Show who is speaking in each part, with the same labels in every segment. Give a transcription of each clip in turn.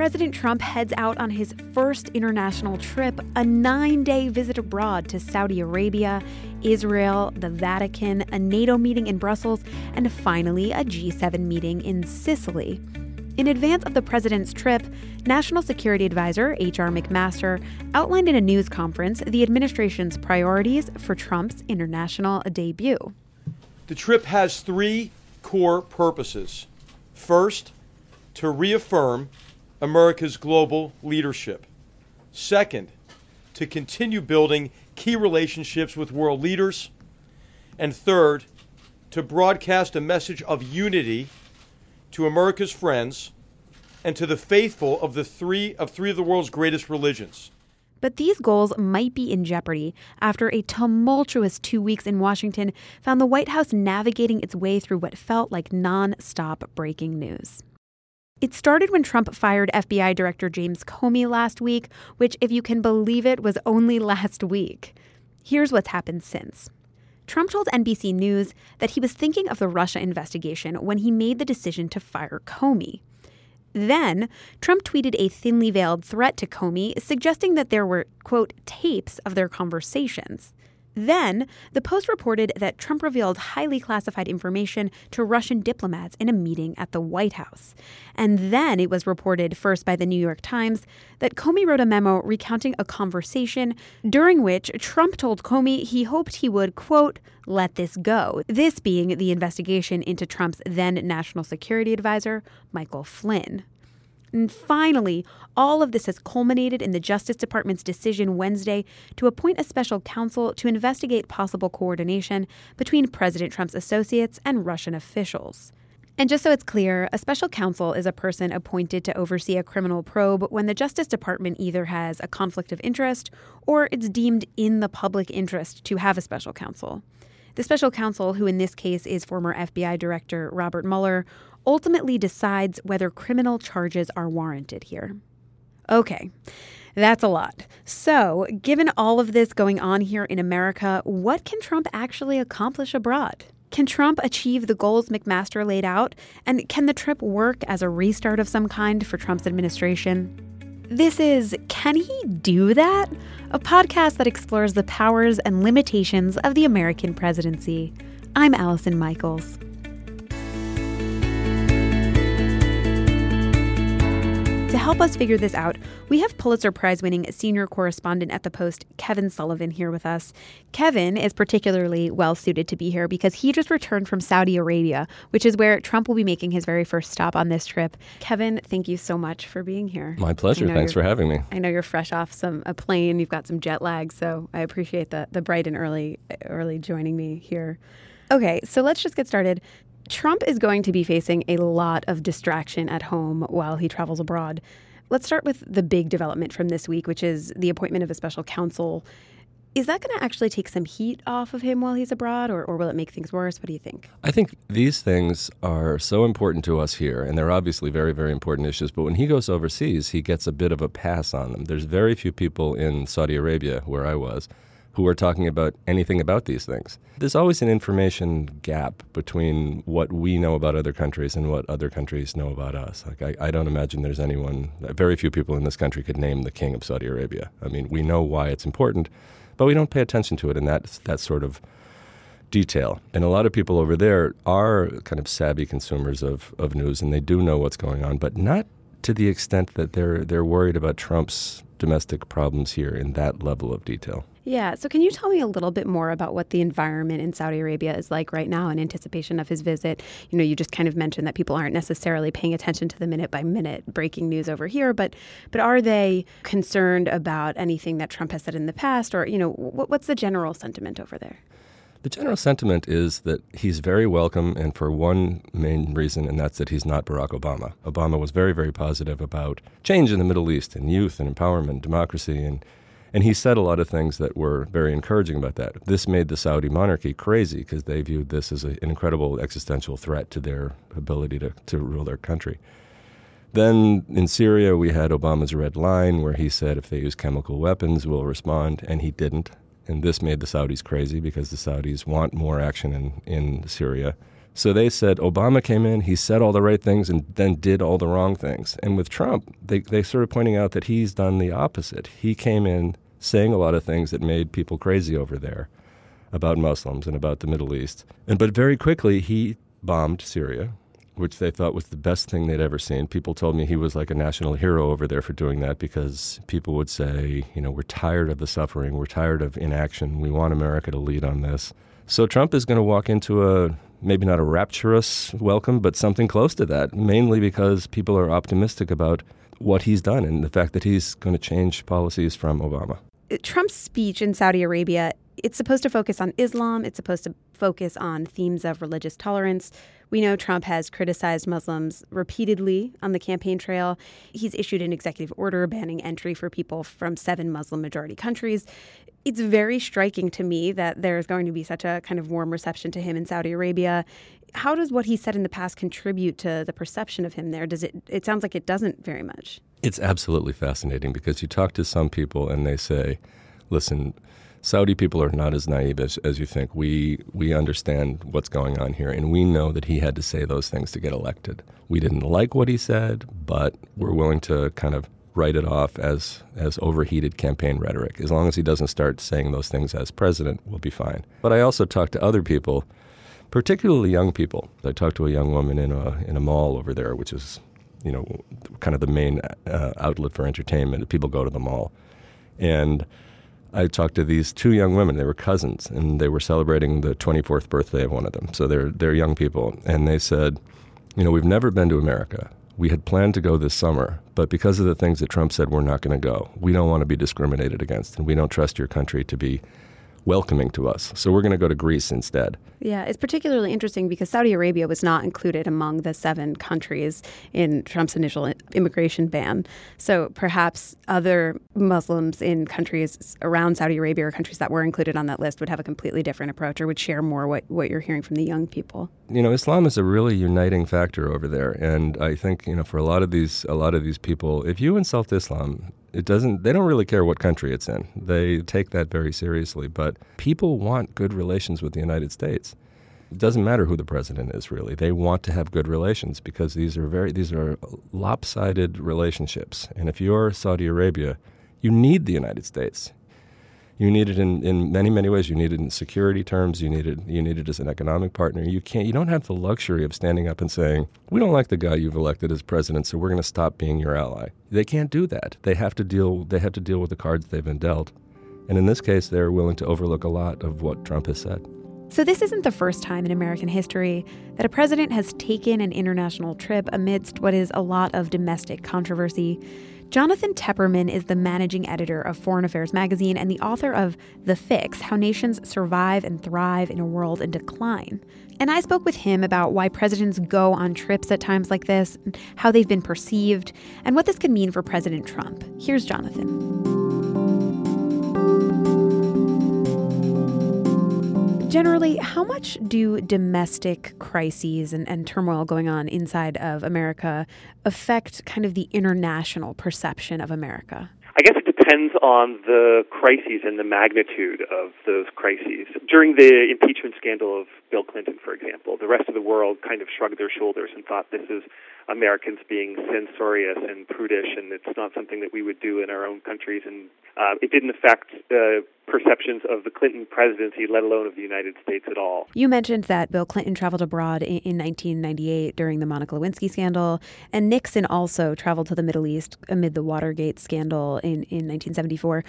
Speaker 1: President Trump heads out on his first international trip, a nine day visit abroad to Saudi Arabia, Israel, the Vatican, a NATO meeting in Brussels, and finally a G7 meeting in Sicily. In advance of the president's trip, National Security Advisor H.R. McMaster outlined in a news conference the administration's priorities for Trump's international debut.
Speaker 2: The trip has three core purposes. First, to reaffirm America's global leadership. Second, to continue building key relationships with world leaders. And third, to broadcast a message of unity to America's friends and to the faithful of the three of three of the world's greatest religions.
Speaker 1: But these goals might be in jeopardy after a tumultuous two weeks in Washington found the White House navigating its way through what felt like non stop breaking news. It started when Trump fired FBI Director James Comey last week, which, if you can believe it, was only last week. Here's what's happened since. Trump told NBC News that he was thinking of the Russia investigation when he made the decision to fire Comey. Then, Trump tweeted a thinly veiled threat to Comey, suggesting that there were, quote, tapes of their conversations. Then, the Post reported that Trump revealed highly classified information to Russian diplomats in a meeting at the White House. And then it was reported, first by the New York Times, that Comey wrote a memo recounting a conversation during which Trump told Comey he hoped he would, quote, let this go. This being the investigation into Trump's then National Security Advisor, Michael Flynn. And finally, all of this has culminated in the Justice Department's decision Wednesday to appoint a special counsel to investigate possible coordination between President Trump's associates and Russian officials. And just so it's clear, a special counsel is a person appointed to oversee a criminal probe when the Justice Department either has a conflict of interest or it's deemed in the public interest to have a special counsel. The special counsel, who in this case is former FBI Director Robert Mueller, ultimately decides whether criminal charges are warranted here. Okay. That's a lot. So, given all of this going on here in America, what can Trump actually accomplish abroad? Can Trump achieve the goals McMaster laid out? And can the trip work as a restart of some kind for Trump's administration? This is Can He Do That? A podcast that explores the powers and limitations of the American presidency. I'm Allison Michaels. Help us figure this out, we have Pulitzer Prize winning senior correspondent at the Post, Kevin Sullivan, here with us. Kevin is particularly well suited to be here because he just returned from Saudi Arabia, which is where Trump will be making his very first stop on this trip. Kevin, thank you so much for being here.
Speaker 3: My pleasure. Thanks for having me.
Speaker 1: I know you're fresh off some a plane. You've got some jet lag, so I appreciate the the bright and early early joining me here. Okay, so let's just get started. Trump is going to be facing a lot of distraction at home while he travels abroad. Let's start with the big development from this week, which is the appointment of a special counsel. Is that going to actually take some heat off of him while he's abroad, or, or will it make things worse? What do you think?
Speaker 3: I think these things are so important to us here, and they're obviously very, very important issues. But when he goes overseas, he gets a bit of a pass on them. There's very few people in Saudi Arabia, where I was, who are talking about anything about these things. There's always an information gap between what we know about other countries and what other countries know about us. Like I, I, don't imagine there's anyone, very few people in this country could name the king of Saudi Arabia. I mean, we know why it's important, but we don't pay attention to it in that that sort of detail. And a lot of people over there are kind of savvy consumers of, of news and they do know what's going on, but not to the extent that they're they're worried about Trump's domestic problems here in that level of detail.
Speaker 1: Yeah. So, can you tell me a little bit more about what the environment in Saudi Arabia is like right now in anticipation of his visit? You know, you just kind of mentioned that people aren't necessarily paying attention to the minute by minute breaking news over here, but but are they concerned about anything that Trump has said in the past, or you know, what, what's the general sentiment over there?
Speaker 3: The general sentiment is that he's very welcome, and for one main reason, and that's that he's not Barack Obama. Obama was very, very positive about change in the Middle East and youth and empowerment, democracy, and and he said a lot of things that were very encouraging about that. This made the Saudi monarchy crazy because they viewed this as a, an incredible existential threat to their ability to, to rule their country. Then in Syria, we had Obama's red line where he said if they use chemical weapons, we'll respond, and he didn't. And this made the Saudis crazy because the Saudis want more action in, in Syria. So they said Obama came in, he said all the right things and then did all the wrong things. And with Trump, they, they started pointing out that he's done the opposite. He came in saying a lot of things that made people crazy over there about Muslims and about the Middle East. And but very quickly he bombed Syria, which they thought was the best thing they'd ever seen. People told me he was like a national hero over there for doing that because people would say, you know, we're tired of the suffering, we're tired of inaction, we want America to lead on this. So Trump is going to walk into a maybe not a rapturous welcome, but something close to that, mainly because people are optimistic about what he's done and the fact that he's going to change policies from Obama.
Speaker 1: Trump's speech in Saudi Arabia, it's supposed to focus on Islam, it's supposed to focus on themes of religious tolerance. We know Trump has criticized Muslims repeatedly on the campaign trail. He's issued an executive order banning entry for people from seven Muslim majority countries. It's very striking to me that there's going to be such a kind of warm reception to him in Saudi Arabia. How does what he said in the past contribute to the perception of him there? Does it it sounds like it doesn't very much.
Speaker 3: It's absolutely fascinating because you talk to some people and they say, listen, Saudi people are not as naive as, as you think. We we understand what's going on here, and we know that he had to say those things to get elected. We didn't like what he said, but we're willing to kind of write it off as as overheated campaign rhetoric. As long as he doesn't start saying those things as president, we'll be fine. But I also talked to other people, particularly young people. I talked to a young woman in a in a mall over there, which is, you know, kind of the main uh, outlet for entertainment. People go to the mall, and I talked to these two young women. They were cousins, and they were celebrating the 24th birthday of one of them. So they're they're young people, and they said, you know, we've never been to America. We had planned to go this summer, but because of the things that Trump said, we're not going to go. We don't want to be discriminated against, and we don't trust your country to be welcoming to us. So we're going to go to Greece instead.
Speaker 1: Yeah, it's particularly interesting because Saudi Arabia was not included among the seven countries in Trump's initial immigration ban. So perhaps other Muslims in countries around Saudi Arabia or countries that were included on that list would have a completely different approach or would share more what, what you're hearing from the young people.
Speaker 3: You know, Islam is a really uniting factor over there. And I think, you know, for a lot of these a lot of these people, if you insult Islam, it doesn't they don't really care what country it's in. They take that very seriously but people want good relations with the united states. It doesn't matter who the president is really. They want to have good relations because these are very these are lopsided relationships. And if you're saudi arabia you need the united states you need it in, in many many ways. You need it in security terms. You need it you need it as an economic partner. You can't you don't have the luxury of standing up and saying we don't like the guy you've elected as president, so we're going to stop being your ally. They can't do that. They have to deal they have to deal with the cards they've been dealt, and in this case, they're willing to overlook a lot of what Trump has said.
Speaker 1: So, this isn't the first time in American history that a president has taken an international trip amidst what is a lot of domestic controversy. Jonathan Tepperman is the managing editor of Foreign Affairs magazine and the author of The Fix How Nations Survive and Thrive in a World in Decline. And I spoke with him about why presidents go on trips at times like this, how they've been perceived, and what this could mean for President Trump. Here's Jonathan. Generally, how much do domestic crises and, and turmoil going on inside of America affect kind of the international perception of America?
Speaker 4: I guess it depends on the crises and the magnitude of those crises. During the impeachment scandal of Bill Clinton, for example, the rest of the world kind of shrugged their shoulders and thought this is Americans being censorious and prudish, and it's not something that we would do in our own countries. And uh, it didn't affect uh, perceptions of the Clinton presidency, let alone of the United States at all.
Speaker 1: You mentioned that Bill Clinton traveled abroad in, in 1998 during the Monica Lewinsky scandal, and Nixon also traveled to the Middle East amid the Watergate scandal in, in 1974.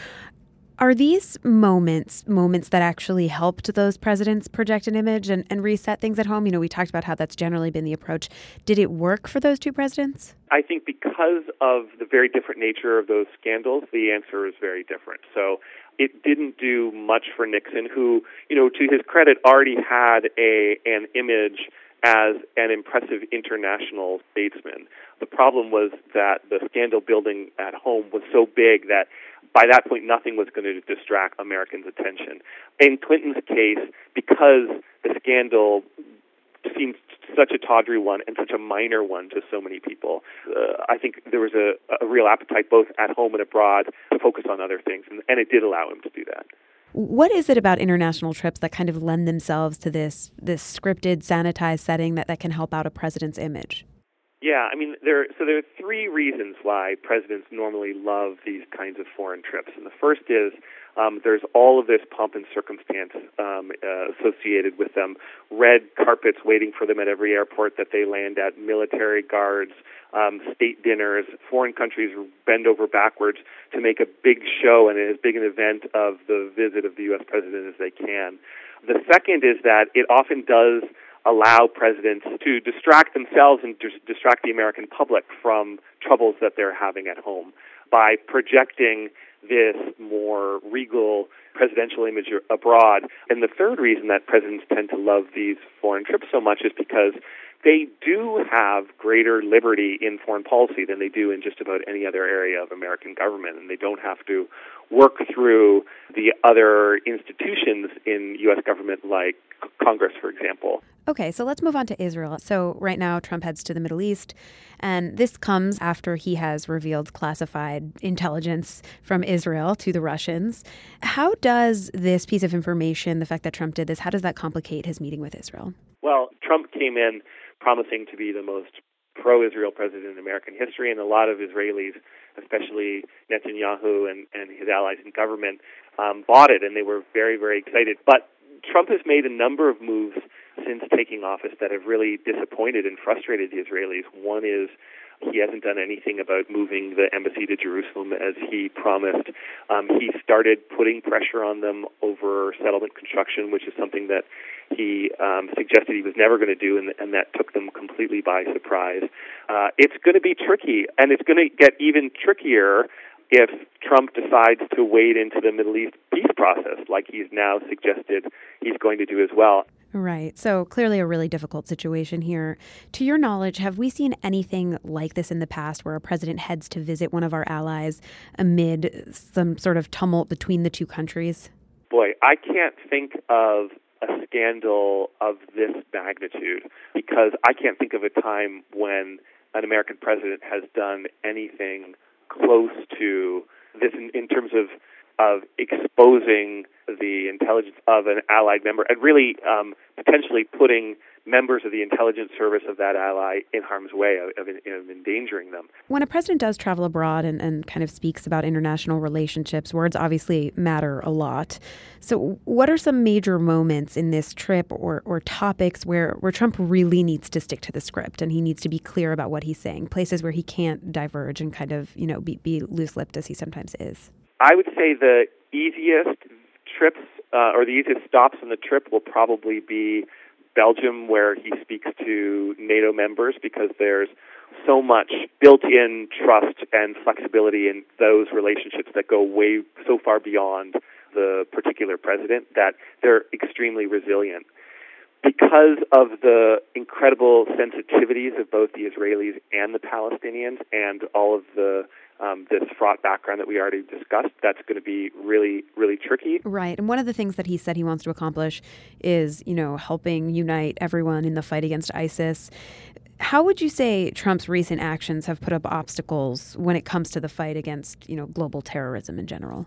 Speaker 1: Are these moments moments that actually helped those presidents project an image and, and reset things at home? You know, we talked about how that's generally been the approach. Did it work for those two presidents?
Speaker 4: I think because of the very different nature of those scandals, the answer is very different. So it didn't do much for Nixon, who, you know, to his credit, already had a an image as an impressive international statesman. The problem was that the scandal building at home was so big that by that point, nothing was going to distract Americans' attention. In Clinton's case, because the scandal seemed such a tawdry one and such a minor one to so many people, uh, I think there was a, a real appetite both at home and abroad to focus on other things, and, and it did allow him to do that.
Speaker 1: What is it about international trips that kind of lend themselves to this this scripted, sanitized setting that, that can help out a president's image?
Speaker 4: Yeah, I mean, there. So there are three reasons why presidents normally love these kinds of foreign trips, and the first is um, there's all of this pomp and circumstance um, uh, associated with them. Red carpets waiting for them at every airport that they land at, military guards, um, state dinners. Foreign countries bend over backwards to make a big show and as big an event of the visit of the U.S. president as they can. The second is that it often does allow presidents to distract themselves and dis- distract the American public from troubles that they're having at home by projecting this more regal presidential image abroad. And the third reason that presidents tend to love these foreign trips so much is because they do have greater liberty in foreign policy than they do in just about any other area of American government, and they don't have to work through the other institutions in U.S. government, like Congress, for example.
Speaker 1: Okay, so let's move on to Israel. So, right now, Trump heads to the Middle East, and this comes after he has revealed classified intelligence from Israel to the Russians. How does this piece of information, the fact that Trump did this, how does that complicate his meeting with Israel?
Speaker 4: Well, Trump came in promising to be the most pro Israel president in American history, and a lot of Israelis especially Netanyahu and, and his allies in government, um, bought it, and they were very, very excited. But Trump has made a number of moves since taking office that have really disappointed and frustrated the Israelis. One is he hasn't done anything about moving the embassy to Jerusalem as he promised. Um, he started putting pressure on them over settlement construction, which is something that he um, suggested he was never going to do, and, and that took them completely by surprise. Uh, it's going to be tricky, and it's going to get even trickier if Trump decides to wade into the Middle East peace process, like he's now suggested he's going to do as well.
Speaker 1: Right. So clearly a really difficult situation here. To your knowledge, have we seen anything like this in the past where a president heads to visit one of our allies amid some sort of tumult between the two countries?
Speaker 4: Boy, I can't think of a scandal of this magnitude because I can't think of a time when an American president has done anything close to this in, in terms of of exposing the intelligence of an allied member and really um, potentially putting members of the intelligence service of that ally in harm's way of, of, of, endangering them.
Speaker 1: When a president does travel abroad and, and kind of speaks about international relationships, words obviously matter a lot. So, what are some major moments in this trip or, or topics where, where Trump really needs to stick to the script and he needs to be clear about what he's saying, places where he can't diverge and kind of, you know, be, be loose lipped as he sometimes is?
Speaker 4: I would say the easiest trips uh, or the easiest stops on the trip will probably be Belgium, where he speaks to NATO members because there's so much built in trust and flexibility in those relationships that go way so far beyond the particular president that they're extremely resilient. Because of the incredible sensitivities of both the Israelis and the Palestinians and all of the um, this fraught background that we already discussed, that's going to be really, really tricky.
Speaker 1: Right. And one of the things that he said he wants to accomplish is, you know, helping unite everyone in the fight against ISIS. How would you say Trump's recent actions have put up obstacles when it comes to the fight against, you know, global terrorism in general?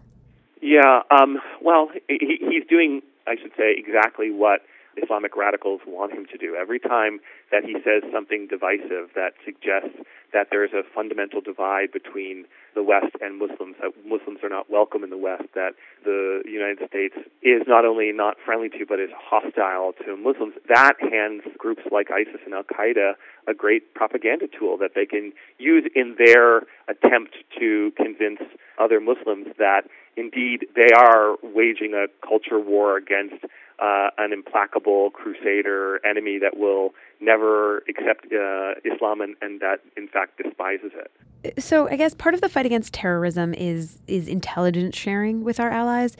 Speaker 4: Yeah. Um, well, he, he's doing, I should say, exactly what Islamic radicals want him to do. Every time that he says something divisive that suggests that there is a fundamental divide between the West and Muslims, that Muslims are not welcome in the West, that the United States is not only not friendly to, but is hostile to Muslims, that hands groups like ISIS and Al Qaeda a great propaganda tool that they can use in their attempt to convince other Muslims that indeed they are waging a culture war against uh, an implacable crusader enemy that will never accept uh, Islam and, and that in fact despises it.
Speaker 1: So I guess part of the fight against terrorism is is intelligence sharing with our allies.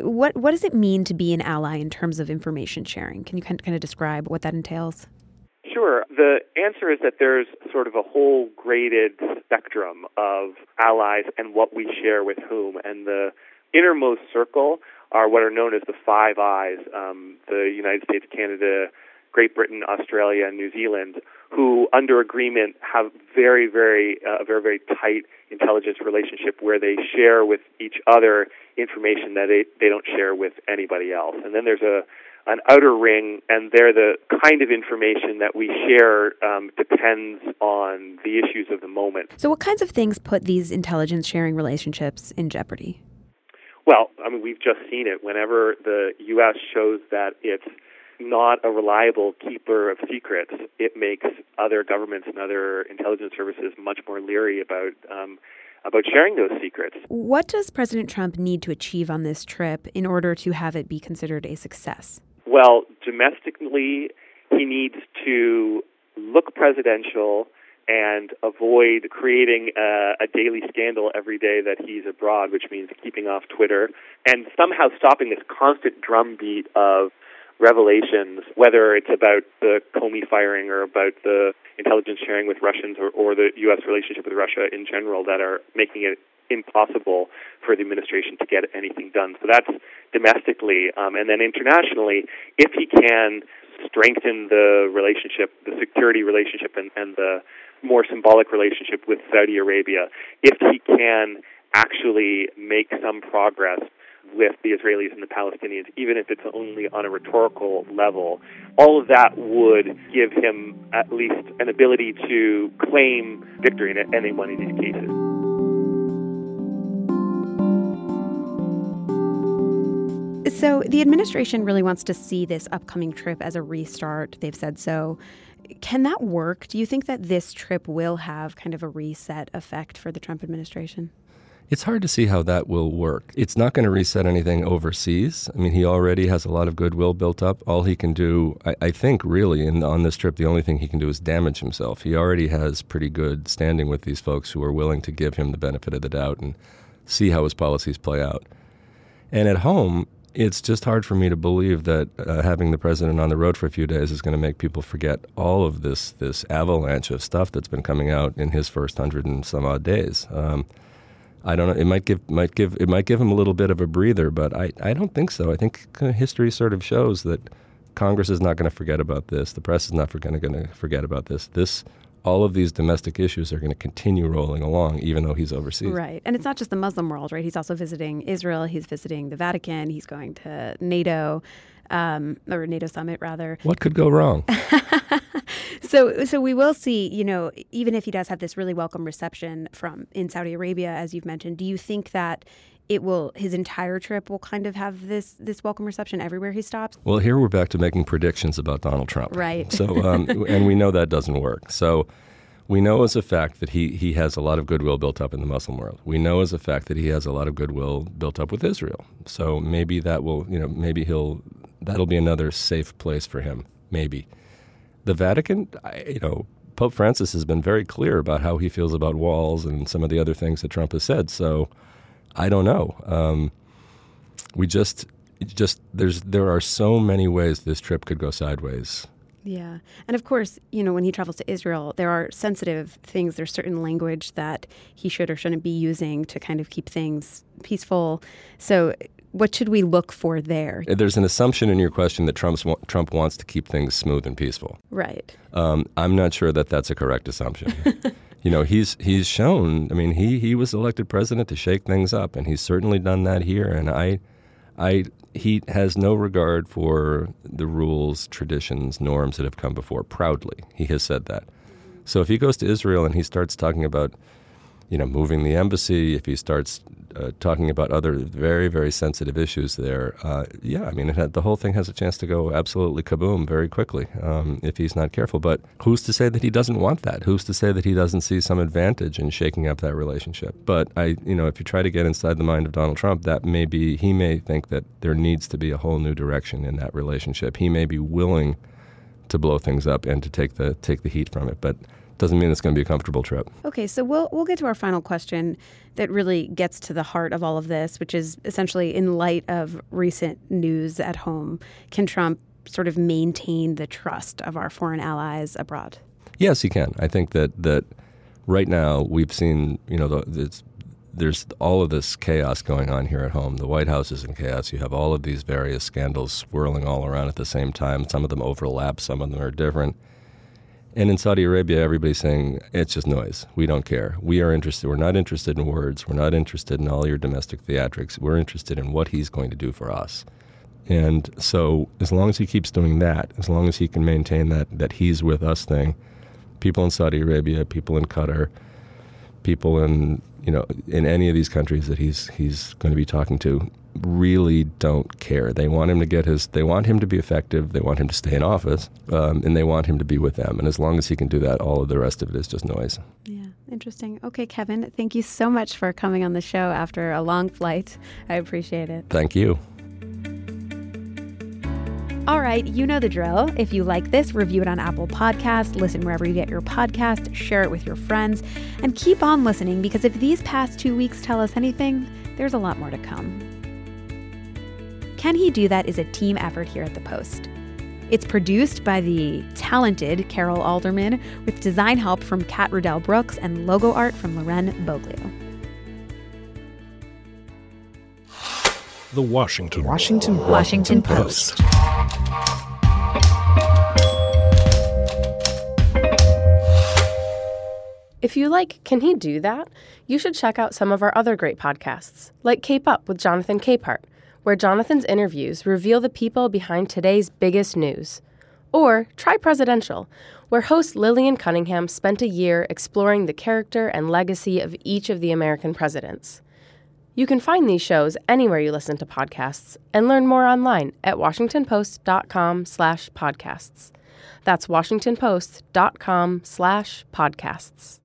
Speaker 1: What what does it mean to be an ally in terms of information sharing? Can you kind of, kind of describe what that entails?
Speaker 4: Sure. The answer is that there's sort of a whole graded spectrum of allies and what we share with whom, and the innermost circle are what are known as the Five Eyes: um, the United States, Canada, Great Britain, Australia, and New Zealand, who, under agreement, have very, very, uh, a very, very tight intelligence relationship where they share with each other information that they, they don't share with anybody else. And then there's a an outer ring, and they're the kind of information that we share um, depends on the issues of the moment.
Speaker 1: So, what kinds of things put these intelligence sharing relationships in jeopardy?
Speaker 4: Well, I mean, we've just seen it. Whenever the U.S. shows that it's not a reliable keeper of secrets, it makes other governments and other intelligence services much more leery about um, about sharing those secrets.
Speaker 1: What does President Trump need to achieve on this trip in order to have it be considered a success?
Speaker 4: Well, domestically, he needs to look presidential and avoid creating a, a, daily scandal every day that he's abroad, which means keeping off Twitter, and somehow stopping this constant drumbeat of revelations, whether it's about the Comey firing or about the intelligence sharing with Russians or, or the U.S. relationship with Russia in general, that are making it impossible for the administration to get anything done. So that's domestically. Um, and then internationally, if he can strengthen the relationship, the security relationship, and, and the more symbolic relationship with Saudi Arabia, if he can actually make some progress with the Israelis and the Palestinians, even if it's only on a rhetorical level, all of that would give him at least an ability to claim victory in any one of these cases.
Speaker 1: So, the administration really wants to see this upcoming trip as a restart. They've said so. Can that work? Do you think that this trip will have kind of a reset effect for the Trump administration?
Speaker 3: It's hard to see how that will work. It's not going to reset anything overseas. I mean, he already has a lot of goodwill built up. All he can do, I, I think, really, in, on this trip, the only thing he can do is damage himself. He already has pretty good standing with these folks who are willing to give him the benefit of the doubt and see how his policies play out. And at home, it's just hard for me to believe that uh, having the president on the road for a few days is going to make people forget all of this this avalanche of stuff that's been coming out in his first hundred and some odd days. Um, I don't know. It might give might give it might give him a little bit of a breather, but I, I don't think so. I think history sort of shows that Congress is not going to forget about this. The press is not going to forget about this. This all of these domestic issues are going to continue rolling along, even though he's overseas.
Speaker 1: Right. And it's not just the Muslim world, right? He's also visiting Israel, he's visiting the Vatican, he's going to NATO. Um, or NATO summit rather.
Speaker 3: What could go wrong?
Speaker 1: so, so we will see. You know, even if he does have this really welcome reception from in Saudi Arabia, as you've mentioned, do you think that it will his entire trip will kind of have this this welcome reception everywhere he stops.
Speaker 3: Well, here we're back to making predictions about Donald Trump.
Speaker 1: Right.
Speaker 3: So, um, and we know that doesn't work. So. We know as a fact that he, he has a lot of goodwill built up in the Muslim world. We know as a fact that he has a lot of goodwill built up with Israel. So maybe that will, you know, maybe he'll, that'll be another safe place for him. Maybe. The Vatican, I, you know, Pope Francis has been very clear about how he feels about walls and some of the other things that Trump has said. So I don't know. Um, we just just there's there are so many ways this trip could go sideways.
Speaker 1: Yeah. And of course, you know, when he travels to Israel, there are sensitive things. There's certain language that he should or shouldn't be using to kind of keep things peaceful. So, what should we look for there?
Speaker 3: There's an assumption in your question that Trump's, Trump wants to keep things smooth and peaceful.
Speaker 1: Right.
Speaker 3: Um, I'm not sure that that's a correct assumption. you know, he's he's shown. I mean, he he was elected president to shake things up, and he's certainly done that here. And I, I he has no regard for the rules, traditions, norms that have come before. Proudly, he has said that. So if he goes to Israel and he starts talking about you know, moving the embassy, if he starts uh, talking about other very, very sensitive issues there, uh, yeah, I mean, had, the whole thing has a chance to go absolutely kaboom very quickly um, if he's not careful. But who's to say that he doesn't want that? Who's to say that he doesn't see some advantage in shaking up that relationship? But I, you know, if you try to get inside the mind of Donald Trump, that may be he may think that there needs to be a whole new direction in that relationship. He may be willing to blow things up and to take the take the heat from it, but doesn't mean it's going to be a comfortable trip.
Speaker 1: Okay, so we'll we'll get to our final question that really gets to the heart of all of this, which is essentially in light of recent news at home, can Trump sort of maintain the trust of our foreign allies abroad?
Speaker 3: Yes, he can. I think that that right now we've seen, you know, the, there's all of this chaos going on here at home. The White House is in chaos. You have all of these various scandals swirling all around at the same time. Some of them overlap, some of them are different And in Saudi Arabia, everybody's saying it's just noise. We don't care. We are interested. We're not interested in words. We're not interested in all your domestic theatrics. We're interested in what he's going to do for us. And so, as long as he keeps doing that, as long as he can maintain that that he's with us thing, people in Saudi Arabia, people in Qatar, people in you know in any of these countries that he's he's going to be talking to really don't care. They want him to get his. They want him to be effective. They want him to stay in office, um, and they want him to be with them. And as long as he can do that, all of the rest of it is just noise.
Speaker 1: Yeah, interesting. Okay, Kevin, thank you so much for coming on the show after a long flight. I appreciate it.
Speaker 3: Thank you.
Speaker 1: All right, you know the drill. If you like this, review it on Apple Podcasts, listen wherever you get your podcast, share it with your friends, and keep on listening because if these past two weeks tell us anything, there's a lot more to come. Can He Do That is a team effort here at The Post. It's produced by the talented Carol Alderman with design help from Kat Riddell Brooks and logo art from Loren Boglio.
Speaker 5: The Washington
Speaker 6: Washington
Speaker 1: Washington Post.
Speaker 7: If you like Can He Do That? You should check out some of our other great podcasts, like Cape Up with Jonathan Capehart, where Jonathan's interviews reveal the people behind today's biggest news. Or Try Presidential, where host Lillian Cunningham spent a year exploring the character and legacy of each of the American presidents. You can find these shows anywhere you listen to podcasts and learn more online at washingtonpost.com slash podcasts. That's washingtonpost.com slash podcasts.